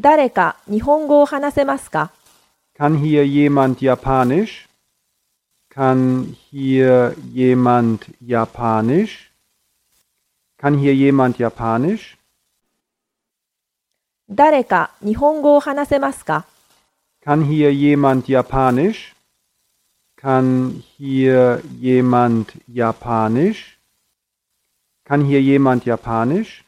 誰か日本語を話せますか Kann hier jemand Japanisch? Kann hier jemand Japanisch? Kann hier jemand Japanisch? 誰か日本語を話せますか Kann hier jemand Japanisch? Kann hier jemand Japanisch? Kann hier jemand Japanisch?